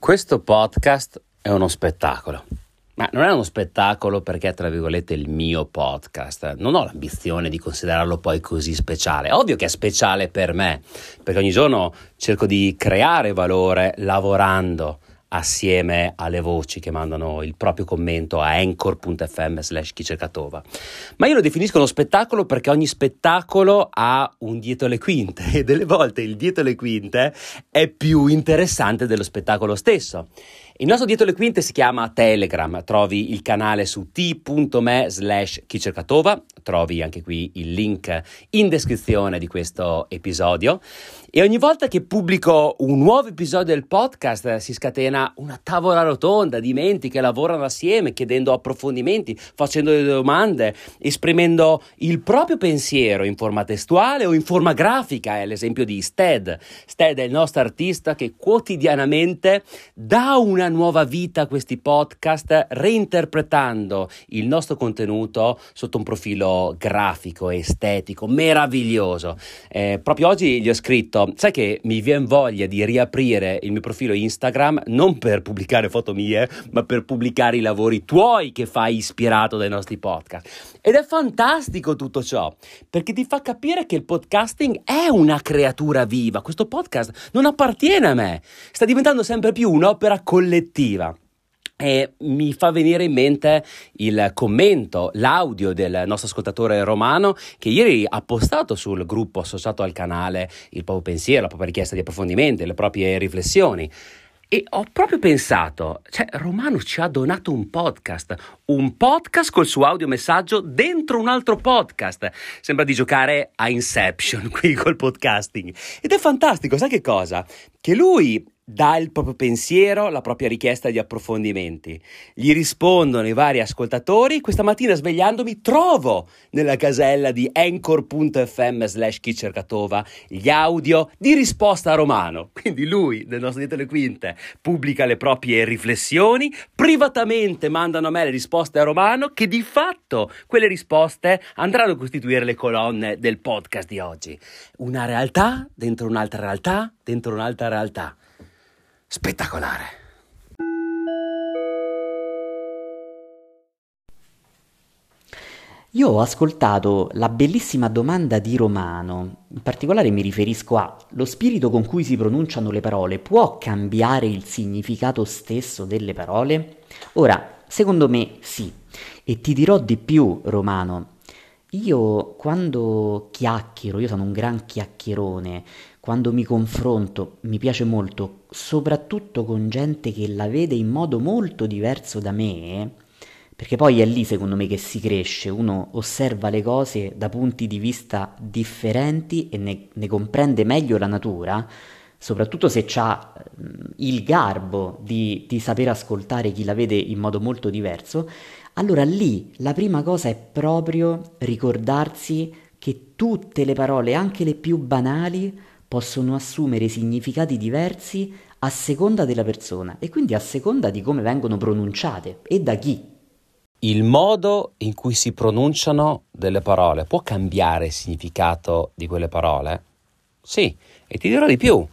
Questo podcast è uno spettacolo. Ma non è uno spettacolo perché è tra virgolette il mio podcast. Non ho l'ambizione di considerarlo poi così speciale. Ovvio che è speciale per me, perché ogni giorno cerco di creare valore lavorando assieme alle voci che mandano il proprio commento a anchor.fm slash chi cercatova. Ma io lo definisco uno spettacolo perché ogni spettacolo ha un dietro le quinte e delle volte il dietro le quinte è più interessante dello spettacolo stesso. Il nostro dietro le quinte si chiama Telegram, trovi il canale su t.me slash chicercatova, trovi anche qui il link in descrizione di questo episodio e ogni volta che pubblico un nuovo episodio del podcast si scatena una tavola rotonda di menti che lavorano assieme, chiedendo approfondimenti, facendo delle domande, esprimendo il proprio pensiero in forma testuale o in forma grafica. È l'esempio di Stead. Stead è il nostro artista che quotidianamente dà una nuova vita a questi podcast, reinterpretando il nostro contenuto sotto un profilo grafico, estetico, meraviglioso. Eh, proprio oggi gli ho scritto detto, sai che mi viene voglia di riaprire il mio profilo Instagram non per pubblicare foto mie, ma per pubblicare i lavori tuoi che fai ispirato dai nostri podcast. Ed è fantastico tutto ciò, perché ti fa capire che il podcasting è una creatura viva. Questo podcast non appartiene a me, sta diventando sempre più un'opera collettiva. E mi fa venire in mente il commento, l'audio del nostro ascoltatore romano che ieri ha postato sul gruppo associato al canale il proprio pensiero, la propria richiesta di approfondimento, le proprie riflessioni. E ho proprio pensato, cioè Romano ci ha donato un podcast, un podcast col suo audiomessaggio dentro un altro podcast. Sembra di giocare a Inception qui col podcasting. Ed è fantastico, sai che cosa? Che lui dà il proprio pensiero, la propria richiesta di approfondimenti. Gli rispondono i vari ascoltatori. Questa mattina svegliandomi trovo nella casella di anchor.fm slash chi cercatova gli audio di risposta a Romano. Quindi lui, nel nostro dietro le quinte, pubblica le proprie riflessioni, privatamente mandano a me le risposte a Romano che di fatto quelle risposte andranno a costituire le colonne del podcast di oggi. Una realtà dentro un'altra realtà dentro un'altra realtà spettacolare. Io ho ascoltato la bellissima domanda di Romano, in particolare mi riferisco a lo spirito con cui si pronunciano le parole può cambiare il significato stesso delle parole? Ora, secondo me sì, e ti dirò di più, Romano. Io quando chiacchiero, io sono un gran chiacchierone, quando mi confronto mi piace molto, soprattutto con gente che la vede in modo molto diverso da me, perché poi è lì secondo me che si cresce, uno osserva le cose da punti di vista differenti e ne, ne comprende meglio la natura, soprattutto se ha il garbo di, di saper ascoltare chi la vede in modo molto diverso, allora lì la prima cosa è proprio ricordarsi che tutte le parole, anche le più banali, possono assumere significati diversi a seconda della persona e quindi a seconda di come vengono pronunciate e da chi. Il modo in cui si pronunciano delle parole può cambiare il significato di quelle parole? Sì, e ti dirò di più.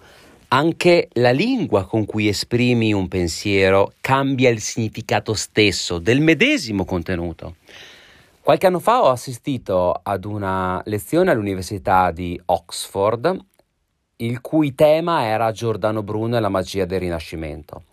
Anche la lingua con cui esprimi un pensiero cambia il significato stesso del medesimo contenuto. Qualche anno fa ho assistito ad una lezione all'Università di Oxford il cui tema era Giordano Bruno e la magia del Rinascimento.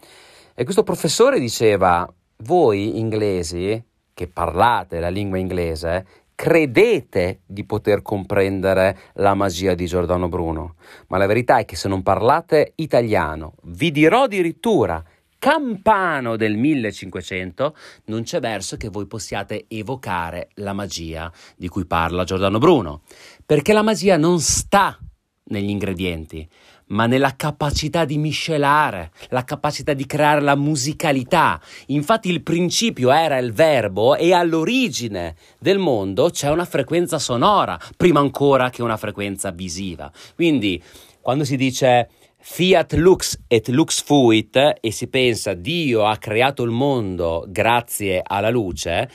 E questo professore diceva, voi inglesi che parlate la lingua inglese, credete di poter comprendere la magia di Giordano Bruno, ma la verità è che se non parlate italiano, vi dirò addirittura campano del 1500, non c'è verso che voi possiate evocare la magia di cui parla Giordano Bruno, perché la magia non sta negli ingredienti, ma nella capacità di miscelare, la capacità di creare la musicalità. Infatti il principio era il verbo e all'origine del mondo c'è una frequenza sonora, prima ancora che una frequenza visiva. Quindi quando si dice Fiat lux et lux fuit e si pensa Dio ha creato il mondo grazie alla luce,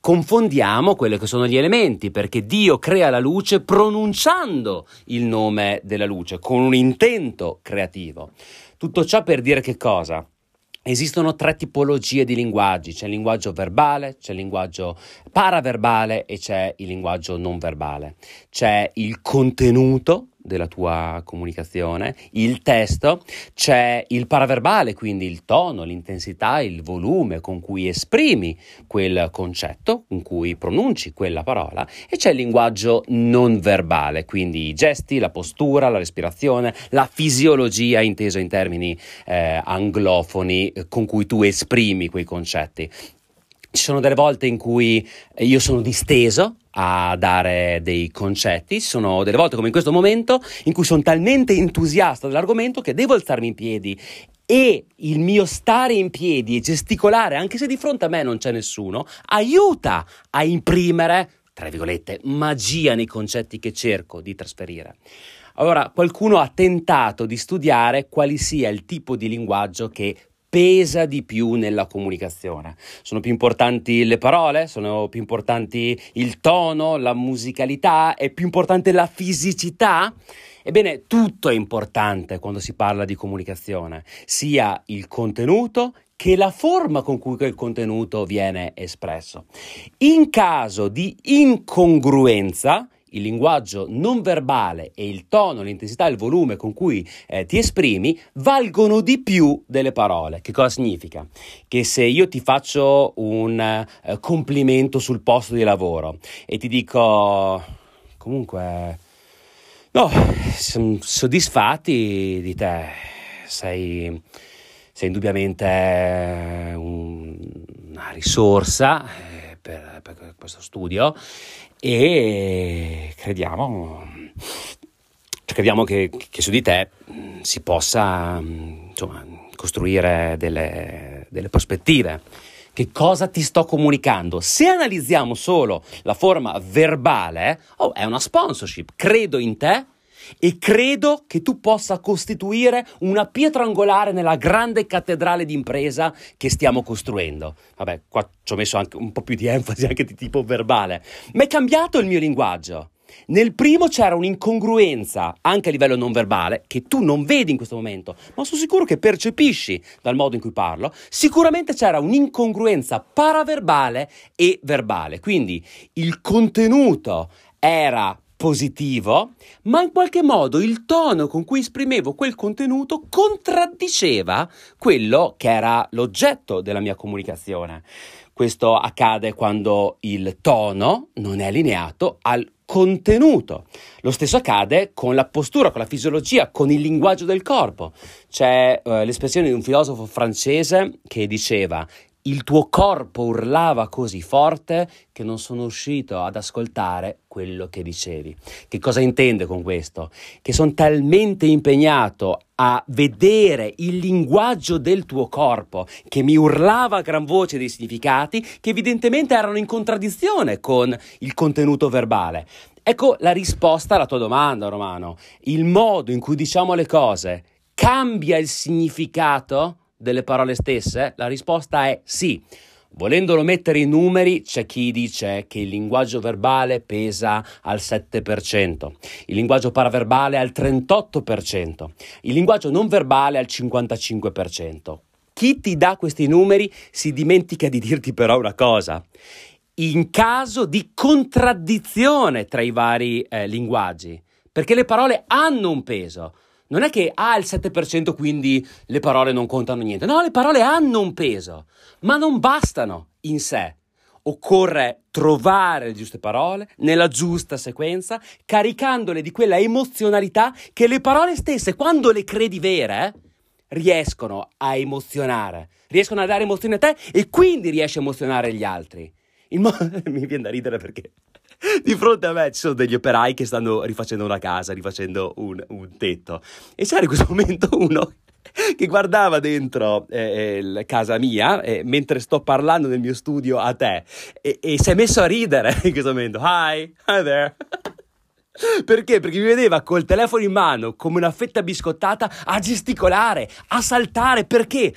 confondiamo quelli che sono gli elementi, perché Dio crea la luce pronunciando il nome della luce, con un intento creativo. Tutto ciò per dire che cosa? Esistono tre tipologie di linguaggi, c'è il linguaggio verbale, c'è il linguaggio paraverbale e c'è il linguaggio non verbale. C'è il contenuto della tua comunicazione, il testo, c'è il paraverbale, quindi il tono, l'intensità, il volume con cui esprimi quel concetto, con cui pronunci quella parola, e c'è il linguaggio non verbale, quindi i gesti, la postura, la respirazione, la fisiologia inteso in termini eh, anglofoni eh, con cui tu esprimi quei concetti. Ci sono delle volte in cui io sono disteso a dare dei concetti, ci sono delle volte come in questo momento in cui sono talmente entusiasta dell'argomento che devo alzarmi in piedi e il mio stare in piedi e gesticolare, anche se di fronte a me non c'è nessuno, aiuta a imprimere, tra virgolette, magia nei concetti che cerco di trasferire. Allora, qualcuno ha tentato di studiare quale sia il tipo di linguaggio che pesa di più nella comunicazione. Sono più importanti le parole, sono più importanti il tono, la musicalità, è più importante la fisicità? Ebbene, tutto è importante quando si parla di comunicazione, sia il contenuto che la forma con cui quel contenuto viene espresso. In caso di incongruenza, il linguaggio non verbale e il tono, l'intensità il volume con cui eh, ti esprimi valgono di più delle parole. Che cosa significa? Che se io ti faccio un eh, complimento sul posto di lavoro e ti dico comunque no, sono soddisfatti di te, sei, sei indubbiamente un, una risorsa eh, per, per questo studio e crediamo, crediamo che, che, su di te si possa insomma, costruire delle, delle prospettive. Che cosa ti sto comunicando? Se analizziamo solo la forma verbale, oh, è una sponsorship. Credo in te e credo che tu possa costituire una pietra angolare nella grande cattedrale d'impresa che stiamo costruendo. Vabbè, qua ci ho messo anche un po' più di enfasi anche di tipo verbale, ma è cambiato il mio linguaggio. Nel primo c'era un'incongruenza anche a livello non verbale che tu non vedi in questo momento, ma sono sicuro che percepisci dal modo in cui parlo. Sicuramente c'era un'incongruenza paraverbale e verbale, quindi il contenuto era positivo, ma in qualche modo il tono con cui esprimevo quel contenuto contraddiceva quello che era l'oggetto della mia comunicazione. Questo accade quando il tono non è allineato al contenuto. Lo stesso accade con la postura, con la fisiologia, con il linguaggio del corpo. C'è eh, l'espressione di un filosofo francese che diceva il tuo corpo urlava così forte che non sono riuscito ad ascoltare quello che dicevi. Che cosa intende con questo? Che sono talmente impegnato a vedere il linguaggio del tuo corpo che mi urlava a gran voce dei significati che evidentemente erano in contraddizione con il contenuto verbale. Ecco la risposta alla tua domanda, Romano. Il modo in cui diciamo le cose cambia il significato? Delle parole stesse? La risposta è sì. Volendolo mettere in numeri, c'è chi dice che il linguaggio verbale pesa al 7%, il linguaggio paraverbale al 38%, il linguaggio non verbale al 55%. Chi ti dà questi numeri si dimentica di dirti però una cosa. In caso di contraddizione tra i vari eh, linguaggi, perché le parole hanno un peso, non è che ha il 7% quindi le parole non contano niente. No, le parole hanno un peso, ma non bastano in sé. Occorre trovare le giuste parole nella giusta sequenza, caricandole di quella emozionalità che le parole stesse, quando le credi vere, riescono a emozionare, riescono a dare emozione a te e quindi riesci a emozionare gli altri. Mo- mi viene da ridere perché di fronte a me ci sono degli operai che stanno rifacendo una casa, rifacendo un, un tetto. E c'era in questo momento uno che guardava dentro eh, eh casa mia eh, mentre sto parlando nel mio studio a te e, e si è messo a ridere in questo momento. Hi, hi there. Perché? Perché mi vedeva col telefono in mano come una fetta biscottata a gesticolare, a saltare. Perché?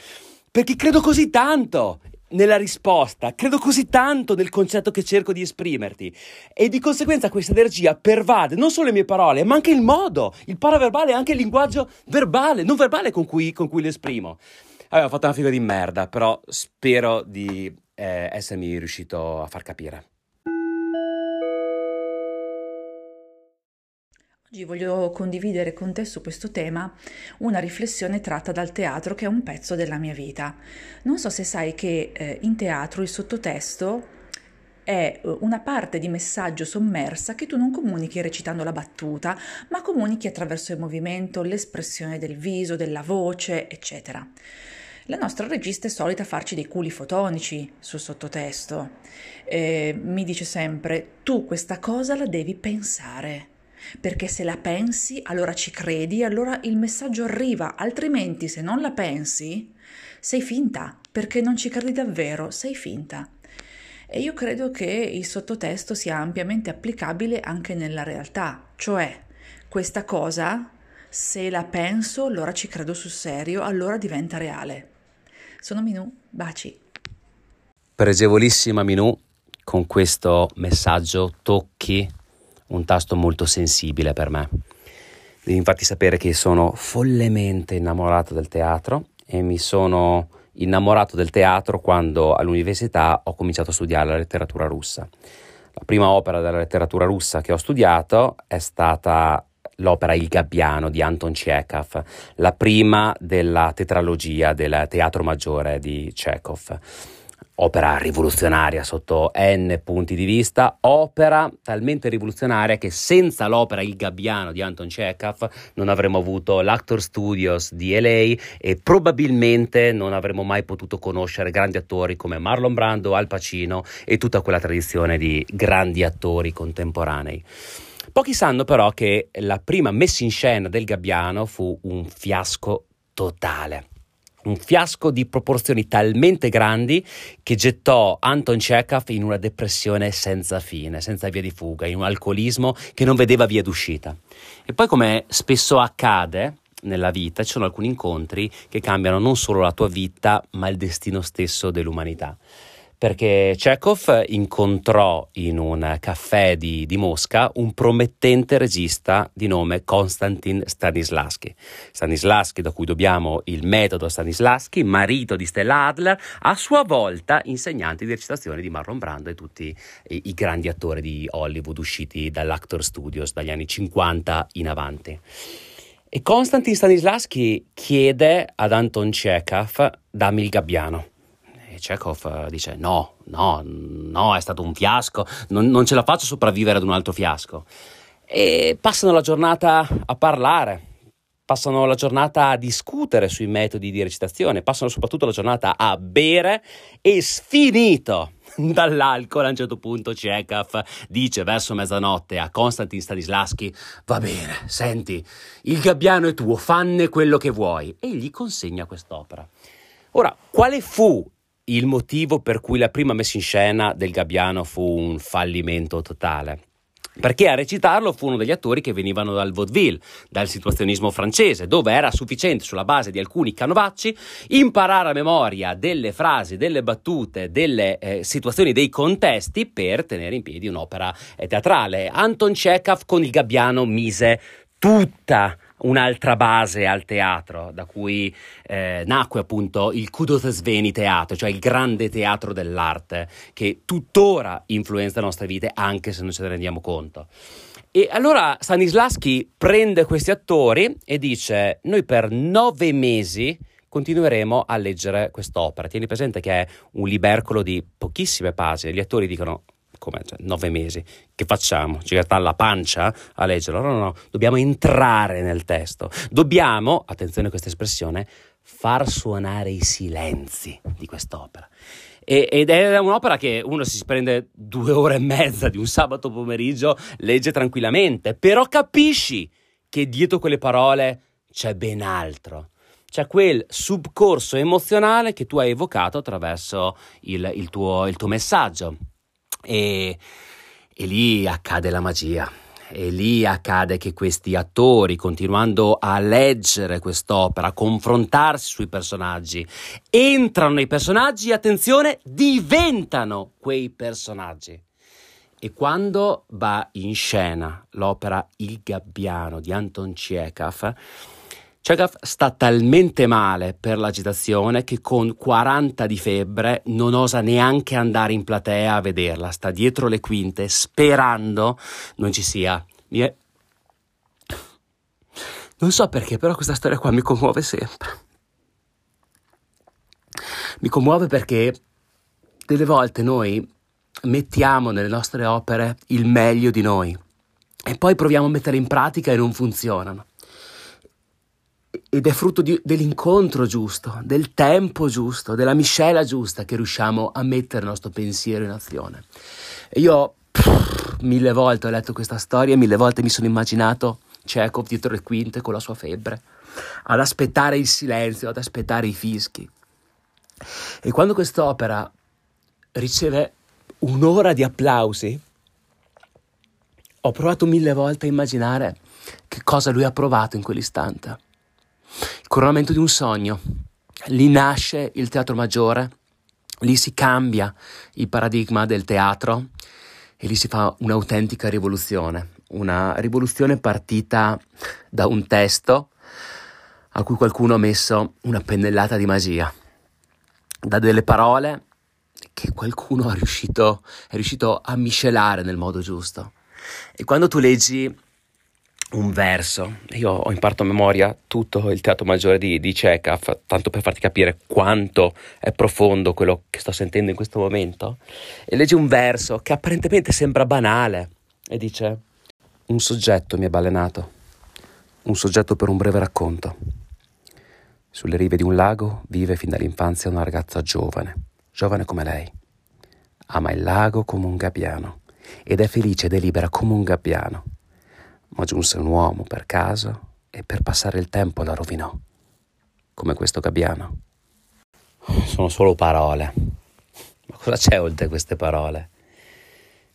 Perché credo così tanto nella risposta, credo così tanto nel concetto che cerco di esprimerti e di conseguenza questa energia pervade non solo le mie parole, ma anche il modo, il paraverbale e anche il linguaggio verbale, non verbale con cui, con cui le esprimo. Allora, ho fatto una figa di merda, però spero di eh, essermi riuscito a far capire. Oggi voglio condividere con te su questo tema una riflessione tratta dal teatro che è un pezzo della mia vita. Non so se sai che eh, in teatro il sottotesto è eh, una parte di messaggio sommersa che tu non comunichi recitando la battuta, ma comunichi attraverso il movimento, l'espressione del viso, della voce, eccetera. La nostra regista è solita farci dei culi fotonici sul sottotesto. Eh, mi dice sempre: tu questa cosa la devi pensare perché se la pensi allora ci credi, allora il messaggio arriva, altrimenti se non la pensi sei finta, perché non ci credi davvero, sei finta. E io credo che il sottotesto sia ampiamente applicabile anche nella realtà, cioè questa cosa, se la penso, allora ci credo sul serio, allora diventa reale. Sono Minù, baci. Pregevolissima Minù, con questo messaggio tocchi un tasto molto sensibile per me. Devi infatti sapere che sono follemente innamorato del teatro e mi sono innamorato del teatro quando all'università ho cominciato a studiare la letteratura russa. La prima opera della letteratura russa che ho studiato è stata l'opera Il Gabbiano di Anton Chekhov, la prima della tetralogia del Teatro Maggiore di Chekhov opera rivoluzionaria sotto n punti di vista, opera talmente rivoluzionaria che senza l'opera Il Gabbiano di Anton Chekhov non avremmo avuto l'Actor Studios di LA e probabilmente non avremmo mai potuto conoscere grandi attori come Marlon Brando, Al Pacino e tutta quella tradizione di grandi attori contemporanei. Pochi sanno però che la prima messa in scena del Gabbiano fu un fiasco totale un fiasco di proporzioni talmente grandi che gettò Anton Chekhov in una depressione senza fine, senza via di fuga, in un alcolismo che non vedeva via d'uscita. E poi come spesso accade nella vita, ci sono alcuni incontri che cambiano non solo la tua vita, ma il destino stesso dell'umanità perché Chekhov incontrò in un caffè di, di, Mosca un promettente regista di nome Konstantin Stanislavski. Stanislavski, da cui dobbiamo il metodo Stanislavski, marito di Stella Adler, a sua volta insegnante di recitazione di Marlon Brando e tutti i, i grandi attori di Hollywood usciti dall'Actor Studios dagli anni 50 in avanti. E Konstantin Stanislavski chiede ad Anton Chekhov dammi il gabbiano Chekhov eh, dice no, no, no, è stato un fiasco, non, non ce la faccio sopravvivere ad un altro fiasco. E passano la giornata a parlare, passano la giornata a discutere sui metodi di recitazione, passano soprattutto la giornata a bere e sfinito dall'alcol a un certo punto Chekhov dice verso mezzanotte a Konstantin Stanislavski va bene, senti, il gabbiano è tuo, fanne quello che vuoi e gli consegna quest'opera. Ora, quale fu il motivo per cui la prima messa in scena del Gabbiano fu un fallimento totale. Perché a recitarlo fu uno degli attori che venivano dal vaudeville, dal situazionismo francese, dove era sufficiente sulla base di alcuni canovacci imparare a memoria delle frasi, delle battute, delle eh, situazioni, dei contesti per tenere in piedi un'opera eh, teatrale. Anton Chekhov con il Gabbiano mise tutta un'altra base al teatro, da cui eh, nacque appunto il Kudosveni Teatro, cioè il grande teatro dell'arte, che tuttora influenza le nostre vite anche se non ce ne rendiamo conto. E allora Stanislavski prende questi attori e dice: Noi per nove mesi continueremo a leggere quest'opera. Tieni presente che è un libercolo di pochissime pagine. Gli attori dicono: come cioè, nove mesi, che facciamo? Ci gratta la pancia a leggerlo? No, no, no, dobbiamo entrare nel testo, dobbiamo, attenzione a questa espressione, far suonare i silenzi di quest'opera. ed è un'opera che uno si prende due ore e mezza di un sabato pomeriggio, legge tranquillamente, però capisci che dietro quelle parole c'è ben altro c'è quel subcorso emozionale che tu hai evocato attraverso il, il, tuo, il tuo, messaggio. E, e lì accade la magia. e lì accade che questi attori, continuando a leggere quest'opera, a confrontarsi sui personaggi, entrano nei personaggi e attenzione, diventano quei personaggi. E quando va in scena l'opera Il Gabbiano di Anton Chekhov, Chekhov sta talmente male per l'agitazione che con 40 di febbre non osa neanche andare in platea a vederla, sta dietro le quinte sperando non ci sia. Non so perché, però questa storia qua mi commuove sempre. Mi commuove perché delle volte noi mettiamo nelle nostre opere il meglio di noi e poi proviamo a mettere in pratica e non funzionano ed è frutto di, dell'incontro giusto, del tempo giusto, della miscela giusta che riusciamo a mettere il nostro pensiero in azione. E io pff, mille volte ho letto questa storia, mille volte mi sono immaginato Chekhov dietro le quinte con la sua febbre, ad aspettare il silenzio, ad aspettare i fischi. E quando quest'opera riceve un'ora di applausi, ho provato mille volte a immaginare che cosa lui ha provato in quell'istante coronamento di un sogno. Lì nasce il teatro maggiore, lì si cambia il paradigma del teatro e lì si fa un'autentica rivoluzione, una rivoluzione partita da un testo a cui qualcuno ha messo una pennellata di magia, da delle parole che qualcuno è riuscito, è riuscito a miscelare nel modo giusto. E quando tu leggi un verso. Io ho imparato a memoria tutto il teatro maggiore di, di Chekhov, tanto per farti capire quanto è profondo quello che sto sentendo in questo momento. E leggi un verso che apparentemente sembra banale e dice: Un soggetto mi è balenato, un soggetto per un breve racconto. Sulle rive di un lago vive fin dall'infanzia una ragazza giovane, giovane come lei. Ama il lago come un gabbiano ed è felice ed è libera come un gabbiano ma giunse un uomo per caso e per passare il tempo la rovinò, come questo gabbiano. Sono solo parole. Ma cosa c'è oltre queste parole?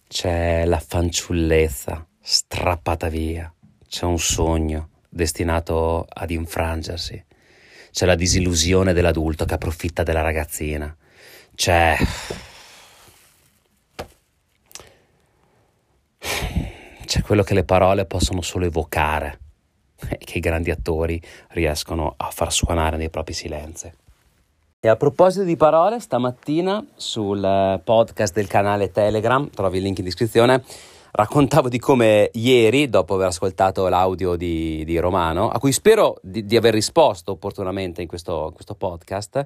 C'è la fanciullezza strappata via, c'è un sogno destinato ad infrangersi, c'è la disillusione dell'adulto che approfitta della ragazzina, c'è c'è quello che le parole possono solo evocare e che i grandi attori riescono a far suonare nei propri silenzi. E a proposito di parole, stamattina sul eh, podcast del canale Telegram, trovi il link in descrizione, raccontavo di come ieri, dopo aver ascoltato l'audio di, di Romano, a cui spero di, di aver risposto opportunamente in questo, in questo podcast,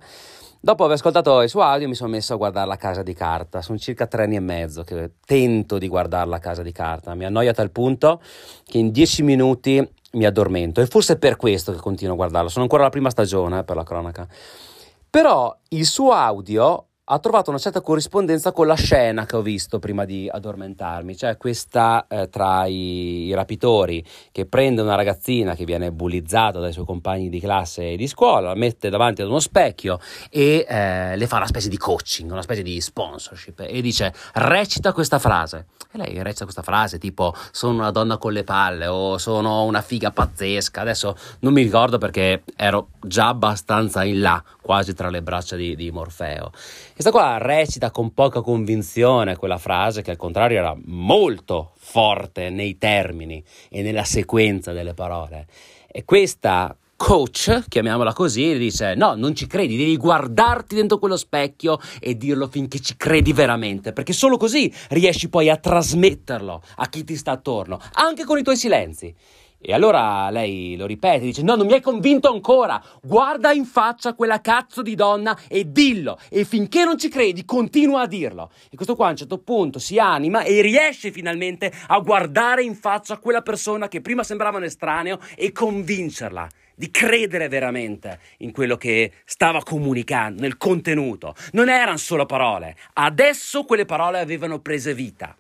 Dopo aver ascoltato il suo audio mi sono messo a guardare la casa di carta, sono circa tre anni e mezzo che tento di guardare la casa di carta, mi annoia a tal punto che in dieci minuti mi addormento. E forse è per questo che continuo a guardarlo, sono ancora alla prima stagione per la cronaca. Però il suo audio ha trovato una certa corrispondenza con la scena che ho visto prima di addormentarmi, cioè questa eh, tra i, i, rapitori che prende una ragazzina che viene bullizzata dai suoi compagni di classe e di scuola, la mette davanti ad uno specchio e eh, le fa una specie di coaching, una specie di sponsorship e dice recita questa frase. E lei recita questa frase tipo sono una donna con le palle o sono una figa pazzesca, adesso non mi ricordo perché ero già abbastanza in là, quasi tra le braccia di, di Morfeo. Questa qua recita con poca convinzione quella frase che al contrario era molto forte nei termini e nella sequenza delle parole. E questa coach, chiamiamola così, dice no, non ci credi, devi guardarti dentro quello specchio e dirlo finché ci credi veramente, perché solo così riesci poi a trasmetterlo a chi ti sta attorno, anche con i tuoi silenzi. E allora lei lo ripete, dice: No, non mi hai convinto ancora. Guarda in faccia quella cazzo di donna e dillo. E finché non ci credi, continua a dirlo. E questo qua a un certo punto si anima e riesce finalmente a guardare in faccia quella persona che prima sembrava un estraneo e convincerla di credere veramente in quello che stava comunicando, nel contenuto. Non erano solo parole. Adesso quelle parole avevano preso vita.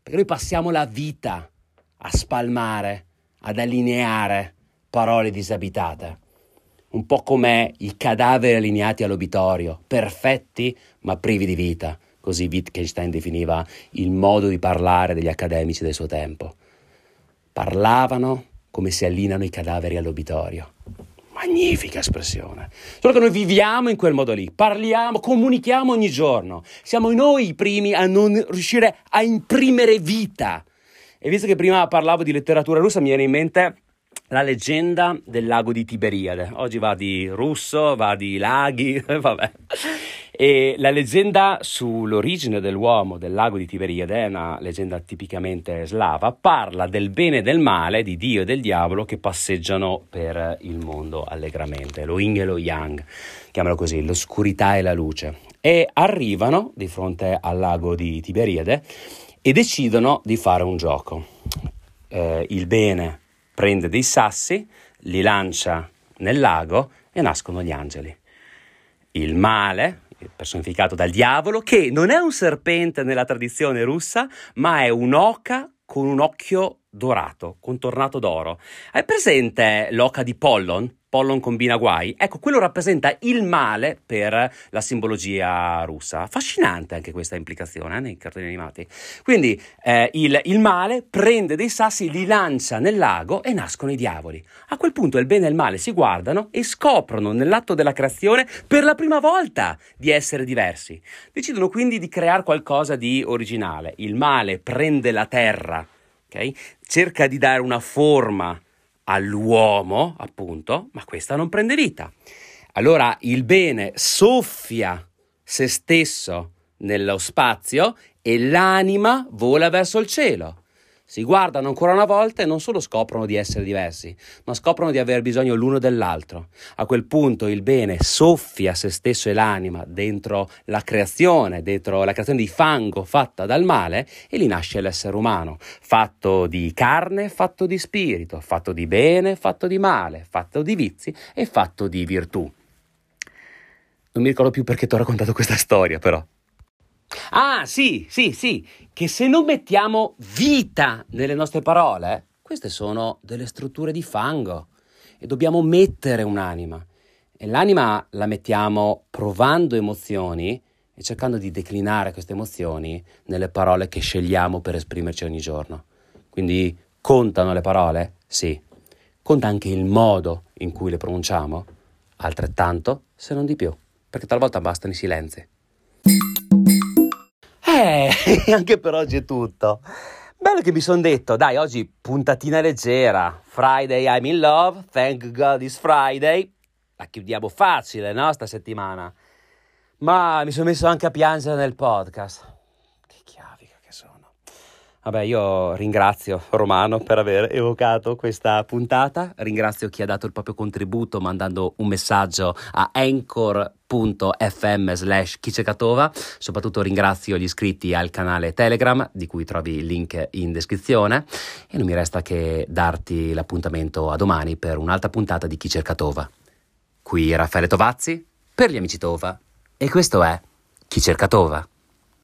Perché noi passiamo la vita a spalmare ad allineare parole disabitate, un po' come i cadaveri allineati all'obitorio, perfetti ma privi di vita, così Wittgenstein definiva il modo di parlare degli accademici del suo tempo. Parlavano come si allinano i cadaveri all'obitorio. Magnifica espressione. Solo che noi viviamo in quel modo lì, parliamo, comunichiamo ogni giorno. Siamo noi i primi a non riuscire a imprimere vita. E visto che prima parlavo di letteratura russa, mi viene in mente la leggenda del lago di Tiberiade. Oggi va di russo, va di laghi, vabbè. E la leggenda sull'origine dell'uomo del lago di Tiberiade è una leggenda tipicamente slava, parla del bene e del male, di Dio e del diavolo che passeggiano per il mondo allegramente, lo yin e lo yang, chiamalo così, l'oscurità e la luce. E arrivano di fronte al lago di Tiberiade e decidono di fare un gioco. Eh, il bene prende dei sassi, li lancia nel lago e nascono gli angeli. Il male personificato dal diavolo, che non è un serpente nella tradizione russa, ma è un'oca con un occhio dorato, contornato d'oro. Hai presente l'oca di Pollon? Pollon combina guai. Ecco, quello rappresenta il male per la simbologia russa. Affascinante anche questa implicazione eh, nei cartoni animati. Quindi eh, il, il, male prende dei sassi, li lancia nel lago e nascono i diavoli. A quel punto il bene e il male si guardano e scoprono nell'atto della creazione per la prima volta di essere diversi. Decidono quindi di creare qualcosa di originale. Il male prende la terra, okay? cerca di dare una forma all'uomo, appunto, ma questa non prende vita. Allora il bene soffia se stesso nello spazio e l'anima vola verso il cielo si guardano ancora una volta e non solo scoprono di essere diversi, ma scoprono di aver bisogno l'uno dell'altro. A quel punto il bene soffia se stesso e l'anima dentro la creazione, dentro la creazione di fango fatta dal male e lì nasce l'essere umano, fatto di carne, fatto di spirito, fatto di bene, fatto di male, fatto di vizi e fatto di virtù. Non mi ricordo più perché ti ho raccontato questa storia, però. Ah, sì, sì, sì, che se non mettiamo vita nelle nostre parole, queste sono delle strutture di fango e dobbiamo mettere un'anima. E l'anima la mettiamo provando emozioni e cercando di declinare queste emozioni nelle parole che scegliamo per esprimerci ogni giorno. Quindi contano le parole? Sì. Conta anche il modo in cui le pronunciamo? Altrettanto, se non di più, perché talvolta bastano i silenzi. Eh, anche per oggi è tutto. Bello che mi sono detto, dai, oggi puntatina leggera. Friday I'm in love, thank God it's Friday. La chiudiamo facile, no, sta settimana. Ma mi sono messo anche a piangere nel podcast. Vabbè, io ringrazio Romano per aver evocato questa puntata, ringrazio chi ha dato il proprio contributo mandando un messaggio a anchor.fm slash Kicekatova, soprattutto ringrazio gli iscritti al canale Telegram di cui trovi il link in descrizione e non mi resta che darti l'appuntamento a domani per un'altra puntata di Chi cerca Tova. Qui Raffaele Tovazzi per gli amici Tova e questo è Chi cerca Tova.